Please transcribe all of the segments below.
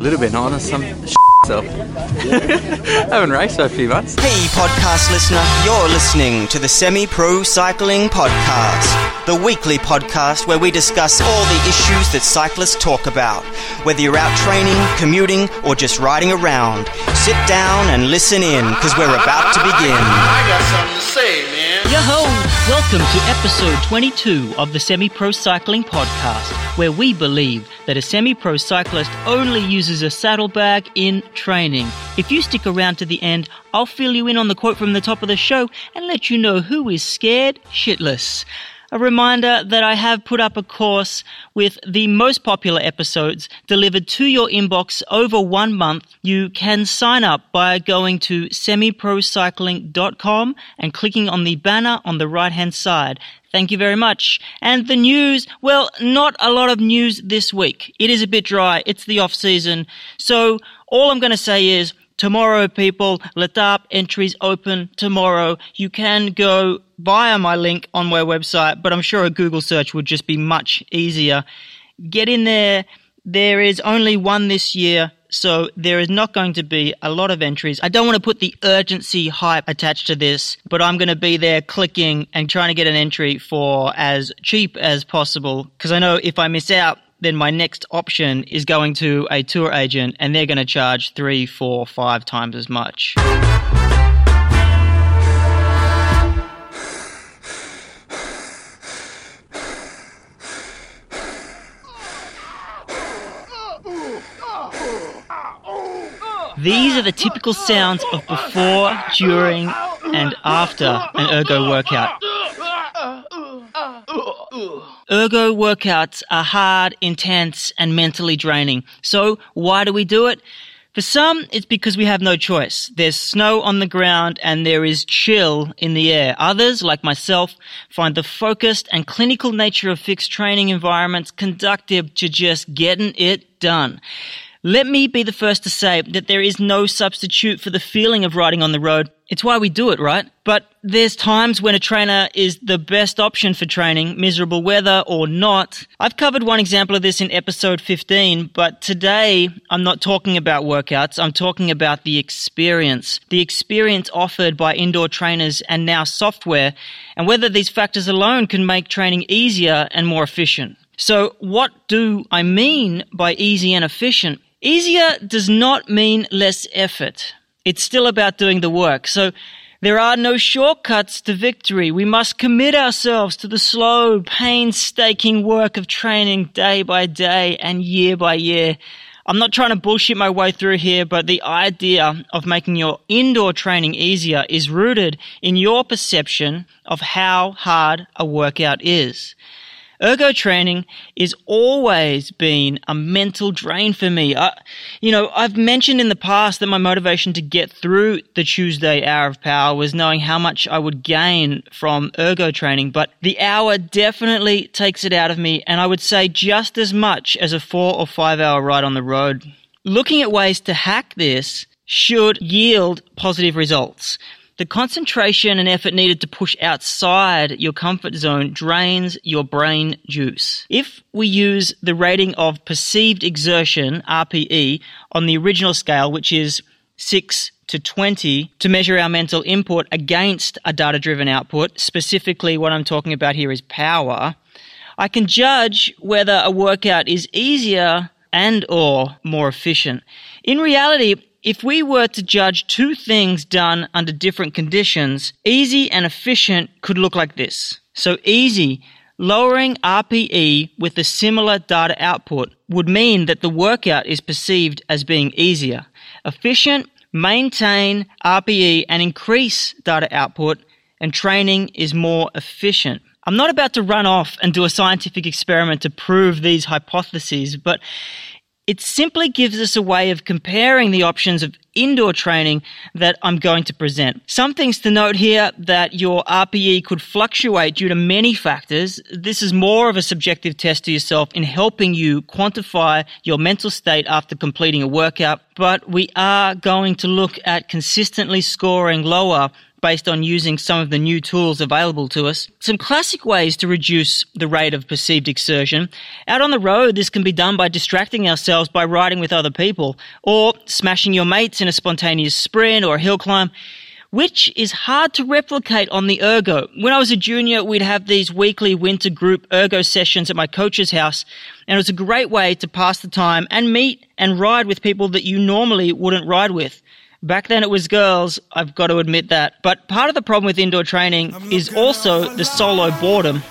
A little bit honest, some self. haven't raced for a few months. Hey, podcast listener, you're listening to the Semi Pro Cycling Podcast, the weekly podcast where we discuss all the issues that cyclists talk about. Whether you're out training, commuting, or just riding around, sit down and listen in because we're about to begin. I got something to say, man. Yo Welcome to episode 22 of the Semi Pro Cycling Podcast, where we believe that a semi pro cyclist only uses a saddlebag in training. If you stick around to the end, I'll fill you in on the quote from the top of the show and let you know who is scared shitless. A reminder that I have put up a course with the most popular episodes delivered to your inbox over one month. You can sign up by going to semiprocycling.com and clicking on the banner on the right hand side. Thank you very much. And the news, well, not a lot of news this week. It is a bit dry. It's the off season. So all I'm going to say is Tomorrow, people, L'Etape entries open tomorrow. You can go via my link on my website, but I'm sure a Google search would just be much easier. Get in there. There is only one this year, so there is not going to be a lot of entries. I don't want to put the urgency hype attached to this, but I'm going to be there clicking and trying to get an entry for as cheap as possible because I know if I miss out, then my next option is going to a tour agent and they're going to charge three, four, five times as much. These are the typical sounds of before, during, and after an ergo workout. Ergo workouts are hard, intense, and mentally draining. So why do we do it? For some, it's because we have no choice. There's snow on the ground and there is chill in the air. Others, like myself, find the focused and clinical nature of fixed training environments conductive to just getting it done. Let me be the first to say that there is no substitute for the feeling of riding on the road. It's why we do it, right? But there's times when a trainer is the best option for training, miserable weather or not. I've covered one example of this in episode 15, but today I'm not talking about workouts. I'm talking about the experience. The experience offered by indoor trainers and now software, and whether these factors alone can make training easier and more efficient. So what do I mean by easy and efficient? Easier does not mean less effort. It's still about doing the work. So there are no shortcuts to victory. We must commit ourselves to the slow, painstaking work of training day by day and year by year. I'm not trying to bullshit my way through here, but the idea of making your indoor training easier is rooted in your perception of how hard a workout is. Ergo training is always been a mental drain for me. I, you know, I've mentioned in the past that my motivation to get through the Tuesday hour of power was knowing how much I would gain from ergo training, but the hour definitely takes it out of me, and I would say just as much as a four or five hour ride on the road. Looking at ways to hack this should yield positive results. The concentration and effort needed to push outside your comfort zone drains your brain juice. If we use the rating of perceived exertion, RPE, on the original scale, which is 6 to 20, to measure our mental input against a data driven output, specifically what I'm talking about here is power, I can judge whether a workout is easier and or more efficient. In reality, if we were to judge two things done under different conditions, easy and efficient could look like this. So easy, lowering RPE with a similar data output would mean that the workout is perceived as being easier. Efficient, maintain RPE and increase data output and training is more efficient. I'm not about to run off and do a scientific experiment to prove these hypotheses, but it simply gives us a way of comparing the options of indoor training that I'm going to present. Some things to note here that your RPE could fluctuate due to many factors. This is more of a subjective test to yourself in helping you quantify your mental state after completing a workout, but we are going to look at consistently scoring lower based on using some of the new tools available to us. Some classic ways to reduce the rate of perceived exertion. Out on the road, this can be done by distracting ourselves by riding with other people, or smashing your mates in a spontaneous sprint or a hill climb which is hard to replicate on the ergo. When I was a junior, we'd have these weekly winter group ergo sessions at my coach's house, and it was a great way to pass the time and meet and ride with people that you normally wouldn't ride with. Back then it was girls, I've got to admit that. But part of the problem with indoor training is also the solo boredom.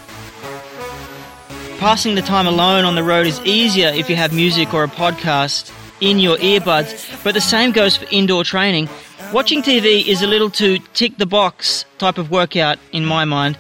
Passing the time alone on the road is easier if you have music or a podcast in your earbuds, but the same goes for indoor training. Watching TV is a little too tick the box type of workout in my mind.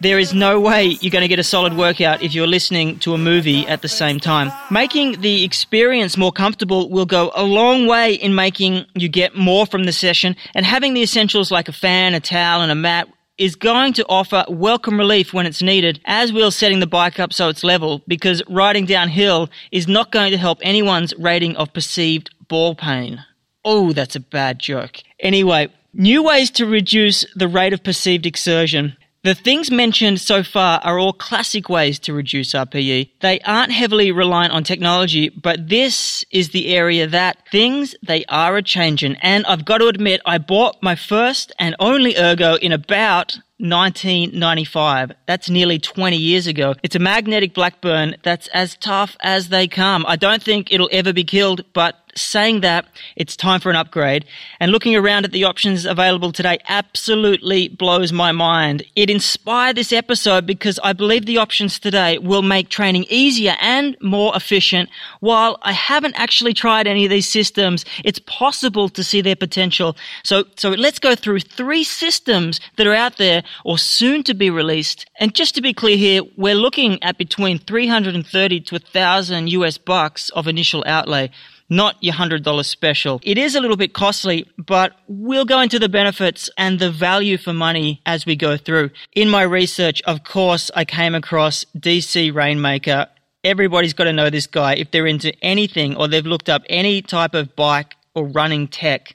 There is no way you're going to get a solid workout if you're listening to a movie at the same time. Making the experience more comfortable will go a long way in making you get more from the session, and having the essentials like a fan, a towel, and a mat is going to offer welcome relief when it's needed, as will setting the bike up so it's level, because riding downhill is not going to help anyone's rating of perceived ball pain. Oh, that's a bad joke. Anyway, new ways to reduce the rate of perceived exertion. The things mentioned so far are all classic ways to reduce RPE. They aren't heavily reliant on technology, but this is the area that things they are a changing. And I've got to admit, I bought my first and only ergo in about 1995. That's nearly 20 years ago. It's a magnetic Blackburn that's as tough as they come. I don't think it'll ever be killed, but saying that, it's time for an upgrade. And looking around at the options available today absolutely blows my mind. It inspired this episode because I believe the options today will make training easier and more efficient. While I haven't actually tried any of these systems, it's possible to see their potential. So, so let's go through three systems that are out there or soon to be released. And just to be clear here, we're looking at between 330 to 1000 US bucks of initial outlay not your $100 special. It is a little bit costly, but we'll go into the benefits and the value for money as we go through. In my research, of course, I came across DC Rainmaker. Everybody's got to know this guy if they're into anything or they've looked up any type of bike or running tech.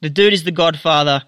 The dude is the godfather.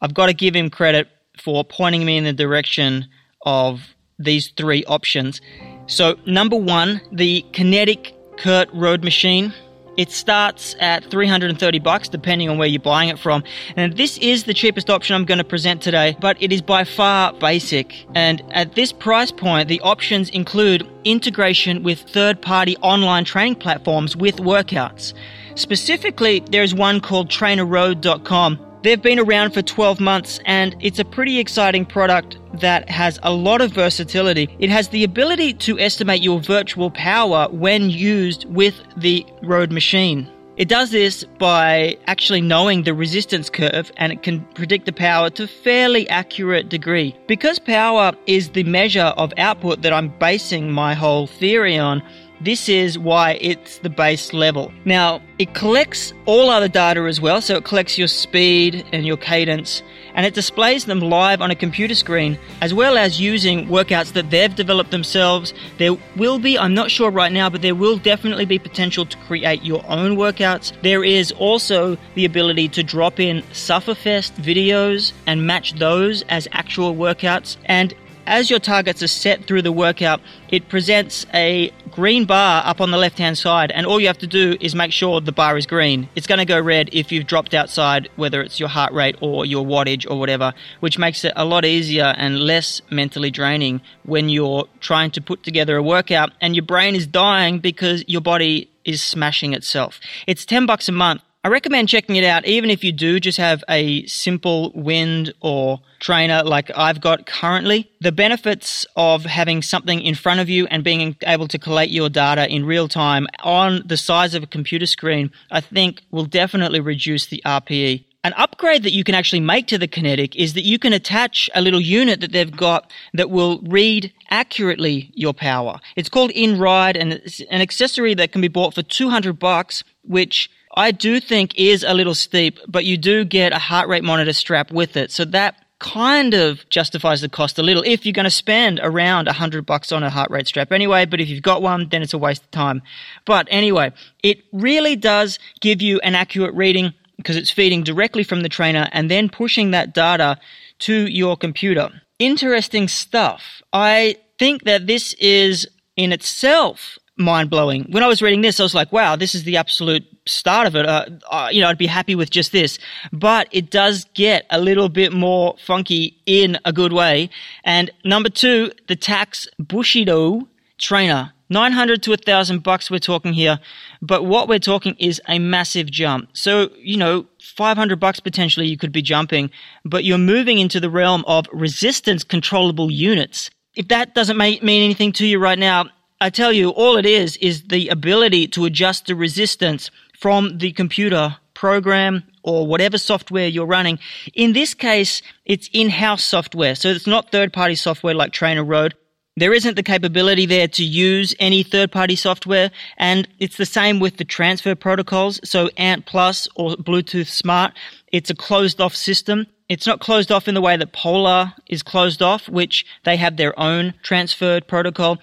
I've got to give him credit for pointing me in the direction of these three options. So, number one, the Kinetic Kurt Road Machine. It starts at 330 bucks depending on where you're buying it from. And this is the cheapest option I'm going to present today, but it is by far basic. And at this price point, the options include integration with third-party online training platforms with workouts. Specifically, there's one called trainerroad.com They've been around for 12 months and it's a pretty exciting product that has a lot of versatility. It has the ability to estimate your virtual power when used with the road machine. It does this by actually knowing the resistance curve and it can predict the power to a fairly accurate degree. Because power is the measure of output that I'm basing my whole theory on, this is why it's the base level. Now, it collects all other data as well, so it collects your speed and your cadence, and it displays them live on a computer screen, as well as using workouts that they've developed themselves. There will be, I'm not sure right now, but there will definitely be potential to create your own workouts. There is also the ability to drop in Sufferfest videos and match those as actual workouts, and as your targets are set through the workout, it presents a green bar up on the left hand side, and all you have to do is make sure the bar is green. It's going to go red if you've dropped outside, whether it's your heart rate or your wattage or whatever, which makes it a lot easier and less mentally draining when you're trying to put together a workout and your brain is dying because your body is smashing itself. It's 10 bucks a month I recommend checking it out, even if you do just have a simple wind or trainer like I've got currently. The benefits of having something in front of you and being able to collate your data in real time on the size of a computer screen, I think will definitely reduce the RPE. An upgrade that you can actually make to the Kinetic is that you can attach a little unit that they've got that will read accurately your power. It's called InRide and it's an accessory that can be bought for 200 bucks, which I do think is a little steep, but you do get a heart rate monitor strap with it. So that kind of justifies the cost a little if you're going to spend around a hundred bucks on a heart rate strap anyway. But if you've got one, then it's a waste of time. But anyway, it really does give you an accurate reading because it's feeding directly from the trainer and then pushing that data to your computer. Interesting stuff. I think that this is in itself mind blowing. When I was reading this, I was like, wow, this is the absolute start of it. Uh, uh, you know, I'd be happy with just this. But it does get a little bit more funky in a good way. And number two, the Tacx Bushido trainer. 900 to 1000 bucks we're talking here, but what we're talking is a massive jump. So, you know, 500 bucks potentially you could be jumping, but you're moving into the realm of resistance controllable units. If that doesn't mean anything to you right now, I tell you, all it is is the ability to adjust the resistance from the computer program or whatever software you're running. In this case, it's in-house software. So it's not third-party software like TrainerRoad. There isn't the capability there to use any third-party software, and it's the same with the transfer protocols. So Ant Plus or Bluetooth Smart, it's a closed-off system. It's not closed off in the way that Polar is closed off, which they have their own transferred protocol.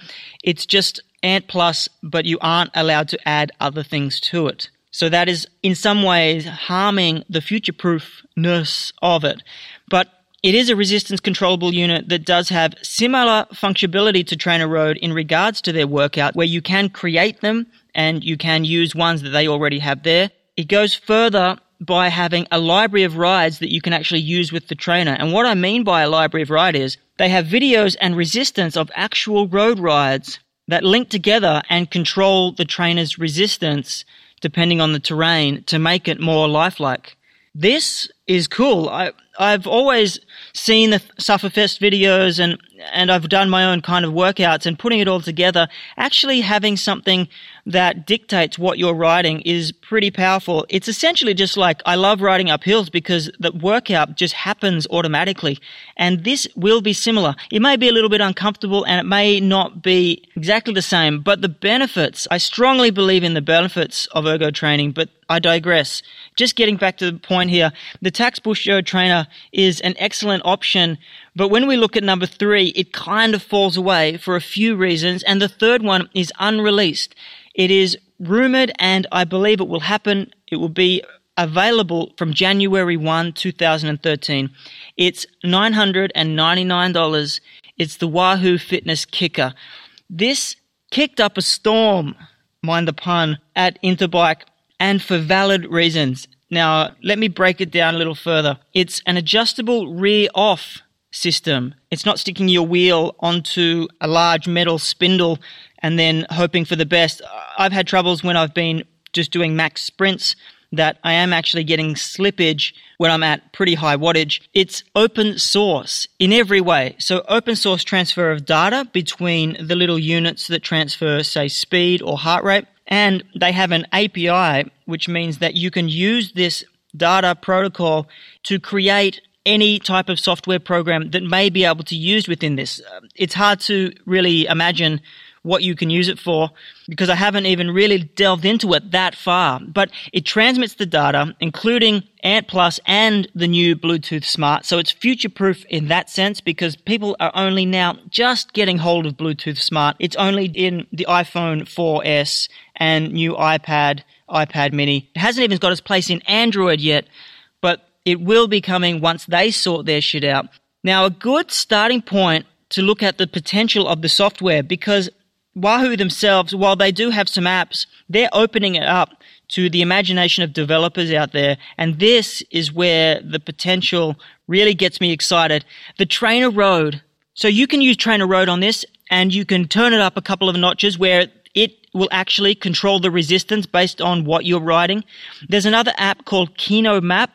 It's just Ant Plus, but you aren't allowed to add other things to it. So that is in some ways harming the future proofness of it. But it is a resistance controllable unit that does have similar functionality to TrainerRoad in regards to their workout, where you can create them and you can use ones that they already have there. It goes further by having a library of rides that you can actually use with the trainer. And what I mean by a library of ride is they have videos and resistance of actual road rides that link together and control the trainer's resistance depending on the terrain to make it more lifelike. This is cool. I, I've always seen the Sufferfest videos and, and I've done my own kind of workouts and putting it all together, actually having something that dictates what you're riding is pretty powerful. It's essentially just like I love riding up hills because the workout just happens automatically. And this will be similar. It may be a little bit uncomfortable and it may not be exactly the same, but the benefits, I strongly believe in the benefits of ergo training, but I digress. Just getting back to the point here, the Tacx Bushido trainer is an excellent option, but when we look at number three, it kind of falls away for a few reasons, and the third one is unreleased. It is rumored, and I believe it will happen. It will be available from January 1, 2013. It's $999. It's the Wahoo Fitness KICKR. This kicked up a storm, mind the pun, at Interbike, and for valid reasons. Now, let me break it down a little further. It's an adjustable rear off system. It's not sticking your wheel onto a large metal spindle and then hoping for the best. I've had troubles when I've been just doing max sprints that I am actually getting slippage when I'm at pretty high wattage. It's open source in every way. So open source transfer of data between the little units that transfer, say, speed or heart rate. And they have an API, which means that you can use this data protocol to create any type of software program that may be able to use within this. It's hard to really imagine what you can use it for because I haven't even really delved into it that far. But it transmits the data, including Ant Plus and the new Bluetooth Smart. So it's future proof in that sense because people are only now just getting hold of Bluetooth Smart. It's only in the iPhone 4S and new iPad, iPad mini. It hasn't even got its place in Android yet, but it will be coming once they sort their shit out. Now, a good starting point to look at the potential of the software because Wahoo themselves, while they do have some apps, they're opening it up to the imagination of developers out there. And this is where the potential really gets me excited. The TrainerRoad. So you can use TrainerRoad on this and you can turn it up a couple of notches where it will actually control the resistance based on what you're riding. There's another app called Kinomap.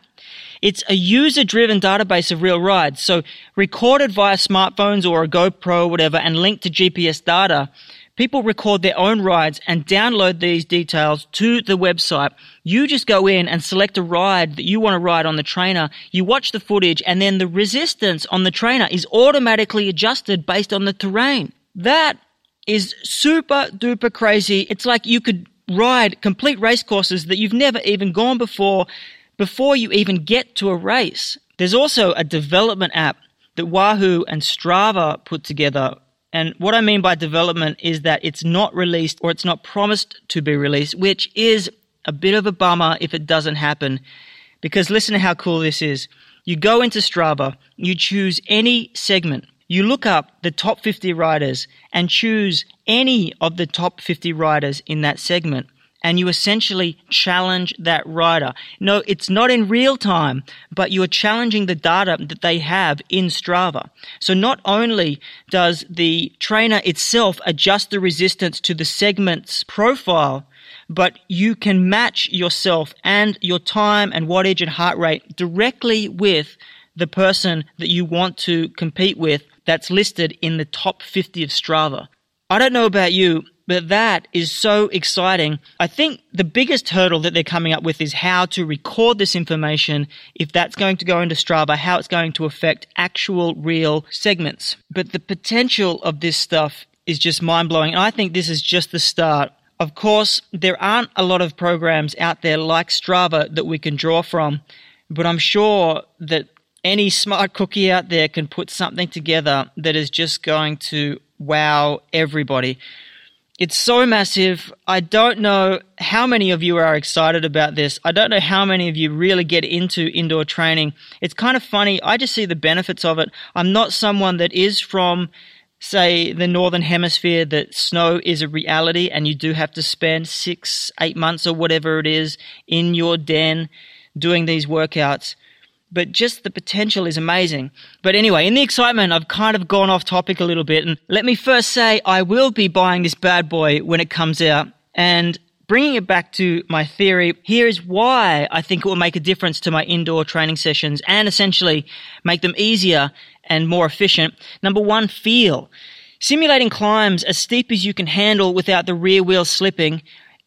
It's a user driven database of real rides. So recorded via smartphones or a GoPro, or whatever, and linked to GPS data People record their own rides and download these details to the website. You just go in and select a ride that you want to ride on the trainer. You watch the footage and then the resistance on the trainer is automatically adjusted based on the terrain. That is super duper crazy. It's like you could ride complete race courses that you've never even gone before before you even get to a race. There's also a development app that Wahoo and Strava put together and what I mean by development is that it's not released or it's not promised to be released, which is a bit of a bummer if it doesn't happen. Because listen to how cool this is. You go into Strava, you choose any segment. You look up the top 50 riders and choose any of the top 50 riders in that segment and you essentially challenge that rider. No, it's not in real time, but you are challenging the data that they have in Strava. So not only does the trainer itself adjust the resistance to the segment's profile, but you can match yourself and your time and wattage and heart rate directly with the person that you want to compete with that's listed in the top 50 of Strava. I don't know about you, but that is so exciting. I think the biggest hurdle that they're coming up with is how to record this information, if that's going to go into Strava, how it's going to affect actual real segments. But the potential of this stuff is just mind blowing. And I think this is just the start. Of course, there aren't a lot of programs out there like Strava that we can draw from, but I'm sure that any smart cookie out there can put something together that is just going to wow everybody. It's so massive. I don't know how many of you are excited about this. I don't know how many of you really get into indoor training. It's kind of funny. I just see the benefits of it. I'm not someone that is from, say, the northern hemisphere that snow is a reality and you do have to spend six, eight months or whatever it is in your den doing these workouts but just the potential is amazing. But anyway, in the excitement, I've kind of gone off topic a little bit. And let me first say, I will be buying this bad boy when it comes out. And bringing it back to my theory, here is why I think it will make a difference to my indoor training sessions and essentially make them easier and more efficient. Number one, feel. Simulating climbs as steep as you can handle without the rear wheel slipping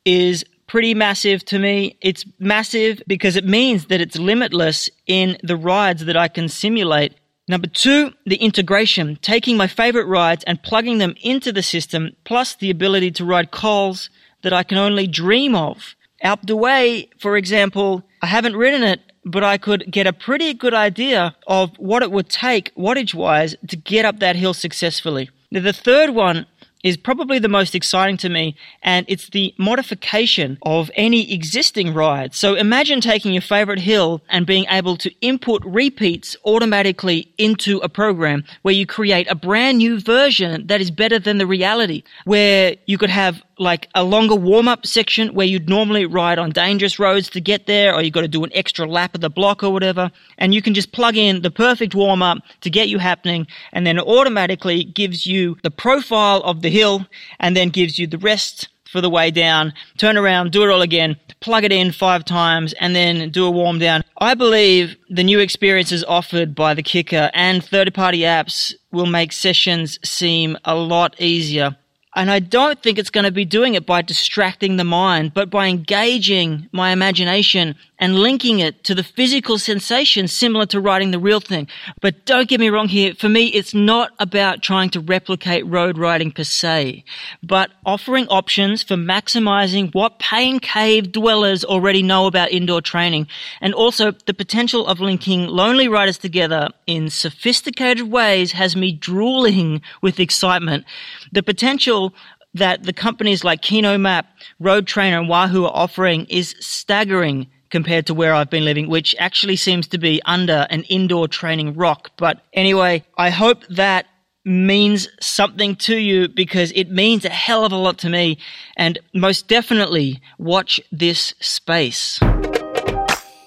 is pretty massive to me. It's massive because it means that it's limitless in the rides that I can simulate. Number two, the integration, taking my favorite rides and plugging them into the system, plus the ability to ride cols that I can only dream of. Alpe d'Huez, for example, I haven't ridden it, but I could get a pretty good idea of what it would take wattage wise to get up that hill successfully. Now, the third one is probably the most exciting to me, and it's the modification of any existing ride. So imagine taking your favorite hill and being able to input repeats automatically into a program where you create a brand new version that is better than the reality, where you could have like a longer warm up section where you'd normally ride on dangerous roads to get there, or you've got to do an extra lap of the block or whatever. And you can just plug in the perfect warm up to get you happening, and then it automatically gives you the profile of the hill and then gives you the rest for the way down. Turn around, do it all again, plug it in five times, and then do a warm down. I believe the new experiences offered by the KICKR and third party apps will make sessions seem a lot easier and I don't think it's going to be doing it by distracting the mind, but by engaging my imagination and linking it to the physical sensation similar to writing the real thing. But don't get me wrong here. For me, it's not about trying to replicate road riding per se, but offering options for maximizing what pain cave dwellers already know about indoor training and also the potential of linking lonely riders together in sophisticated ways has me drooling with excitement the potential that the companies like KinoMap, Road Trainer, and Wahoo are offering is staggering compared to where I've been living, which actually seems to be under an indoor training rock. But anyway, I hope that means something to you because it means a hell of a lot to me. And most definitely watch this space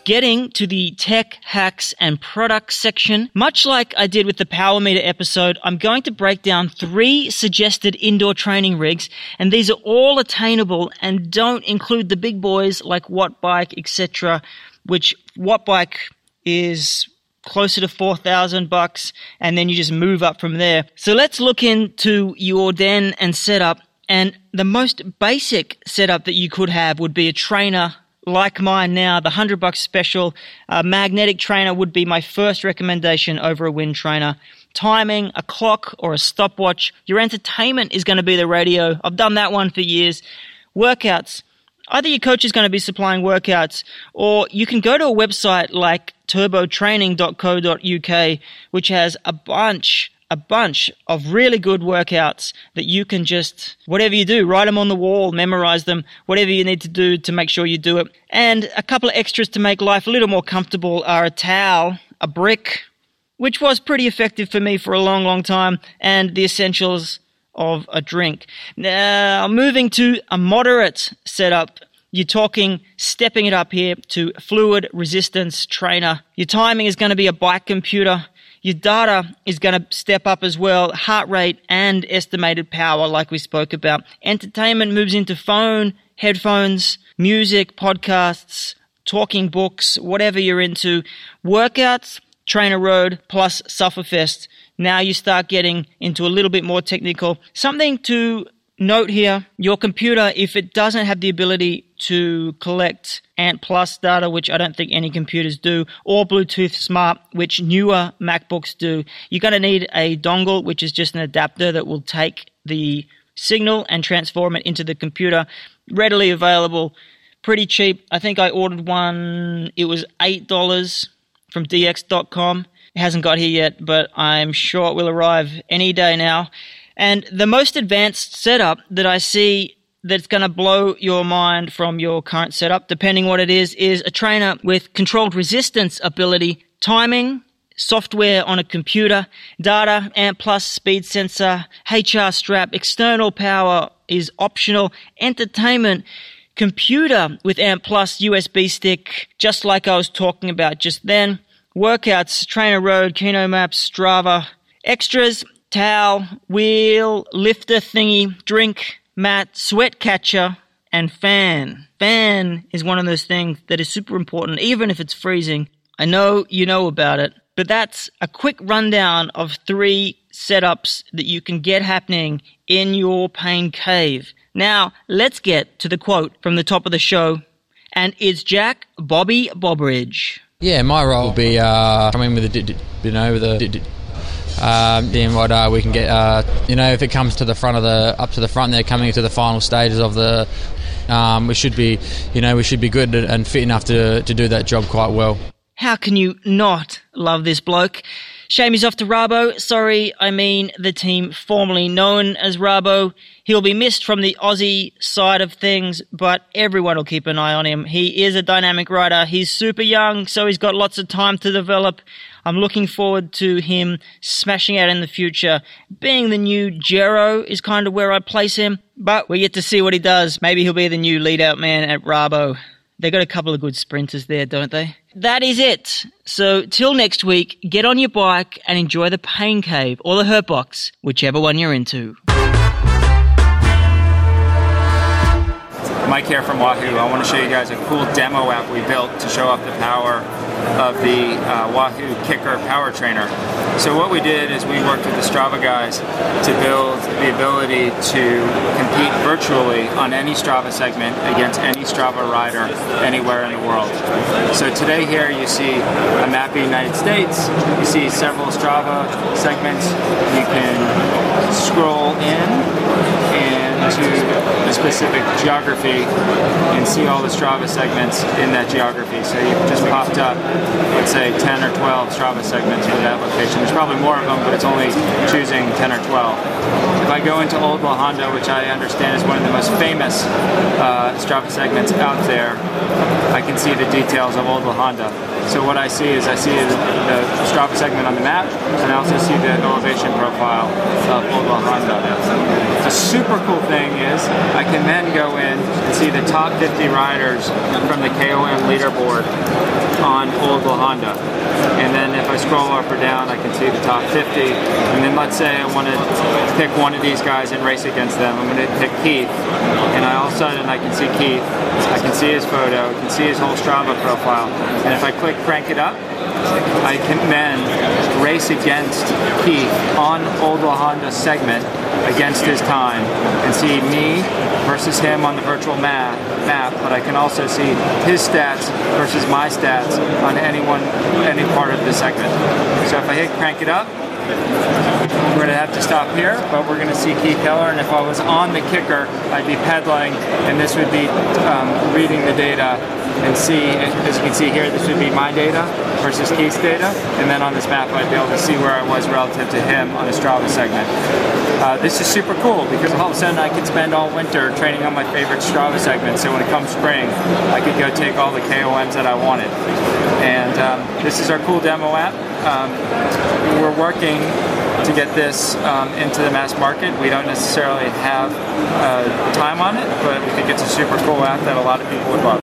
getting to the tech, hacks, and products section, much like I did with the Power Meter episode, I'm going to break down three suggested indoor training rigs, and these are all attainable and don't include the big boys like Wattbike, etc., which Wattbike is closer to 4000 bucks and then you just move up from there. So let's look into your den and setup and the most basic setup that you could have would be a trainer like mine now, the 100 bucks special, a magnetic trainer would be my first recommendation over a wind trainer. Timing, a clock or a stopwatch. Your entertainment is going to be the radio. I've done that one for years. Workouts. Either your coach is going to be supplying workouts or you can go to a website like turbotraining.co.uk, which has a bunch a bunch of really good workouts that you can just, whatever you do, write them on the wall, memorize them, whatever you need to do to make sure you do it. And a couple of extras to make life a little more comfortable are a towel a brick, which was pretty effective for me for a long, long time, and the essentials of a drink. Now, moving to a moderate setup, you're talking stepping it up here to fluid resistance trainer. Your timing is going to be a bike computer. Your data is going to step up as well, heart rate and estimated power, like we spoke about. Entertainment moves into phone, headphones, music, podcasts, talking books, whatever you're into. Workouts, TrainerRoad plus Sufferfest. Now you start getting into a little bit more technical. Something to note here, your computer, if it doesn't have the ability to collect Ant Plus data, which I don't think any computers do, or Bluetooth Smart, which newer MacBooks do, you're going to need a dongle, which is just an adapter that will take the signal and transform it into the computer. Readily available, pretty cheap. I think I ordered one, it was $8 from dx.com. It hasn't got here yet, but I'm sure it will arrive any day now. And the most advanced setup that I see that's going to blow your mind from your current setup, depending what it is, is a trainer with controlled resistance ability, timing, software on a computer, data, Ant Plus speed sensor, HR strap, external power is optional, entertainment, computer with Ant Plus USB stick, just like I was talking about just then, workouts, trainer road, Kinomaps, Strava, extras, towel, wheel, lifter thingy, drink, mat, sweat catcher, and fan. Fan is one of those things that is super important, even if it's freezing. I know you know about it, but that's a quick rundown of three setups that you can get happening in your pain cave. Now, let's get to the quote from the top of the show, and it's Jack Bobby Bobridge. Yeah, my role will be uh, coming with a, you know, with a um, then what uh, we can get, uh, you know, if it comes to the front of the up to the front, they're coming to the final stages of the. Um, we should be, you know, we should be good and fit enough to to do that job quite well. How can you not love this bloke? Shame he's off to Rabo. Sorry, I mean the team formerly known as Rabo. He'll be missed from the Aussie side of things, but everyone will keep an eye on him. He is a dynamic rider. He's super young, so he's got lots of time to develop. I'm looking forward to him smashing out in the future. Being the new Gerro is kind of where I place him, but we get to see what he does. Maybe he'll be the new lead out man at Rabo. They got a couple of good sprinters there, don't they? That is it. So till next week, get on your bike and enjoy the pain cave or the hurt box, whichever one you're into. Mike here from Wahoo. I want to show you guys a cool demo app we built to show off the power of the uh, Wahoo KICKR Power Trainer. So what we did is we worked with the Strava guys to build the ability to compete virtually on any Strava segment against any Strava rider anywhere in the world. So today here you see a map of the United States, you see several Strava segments, you can scroll in to a specific geography and see all the Strava segments in that geography. So you've just popped up, let's say 10 or 12 Strava segments for that location. There's probably more of them, but it's only choosing 10 or 12. If I go into Old La Honda, which I understand is one of the most famous uh, Strava segments out there, I can see the details of Old La Honda. So what I see is I see the, Strava segment on the map, and I also see the elevation profile of Old La Honda. The super cool thing is I can then go in and see the top 50 riders from the KOM leaderboard on Old La Honda. And then scroll up or down, I can see the top 50. And then let's say I want to pick one of these guys and race against them. I'm going to pick Keith. And I, all of a sudden I can see Keith. I can see his photo. I can see his whole Strava profile. And if I click crank it up, I can then race against Keith on Old La Honda segment against his time and see me versus him on the virtual map, map, but I can also see his stats versus my stats on any one, any part of the segment. So if I hit crank it up, we're to have to stop here, but we're to see Keith Keller. And if I was on the KICKR, I'd be pedaling, and this would be um, reading the data and see, as you can see here, this would be my data versus Keith's data. And then on this map, I'd be able to see where I was relative to him on a Strava segment. Uh, this is super cool because all of a sudden I could spend all winter training on my favorite Strava segments. So when it comes spring, I could go take all the KOMs that I wanted. And um, this is our cool demo app. Um, we're working to get this um, into the mass market. We don't necessarily have uh, time on it, but we think it's a super cool app that a lot of people would love.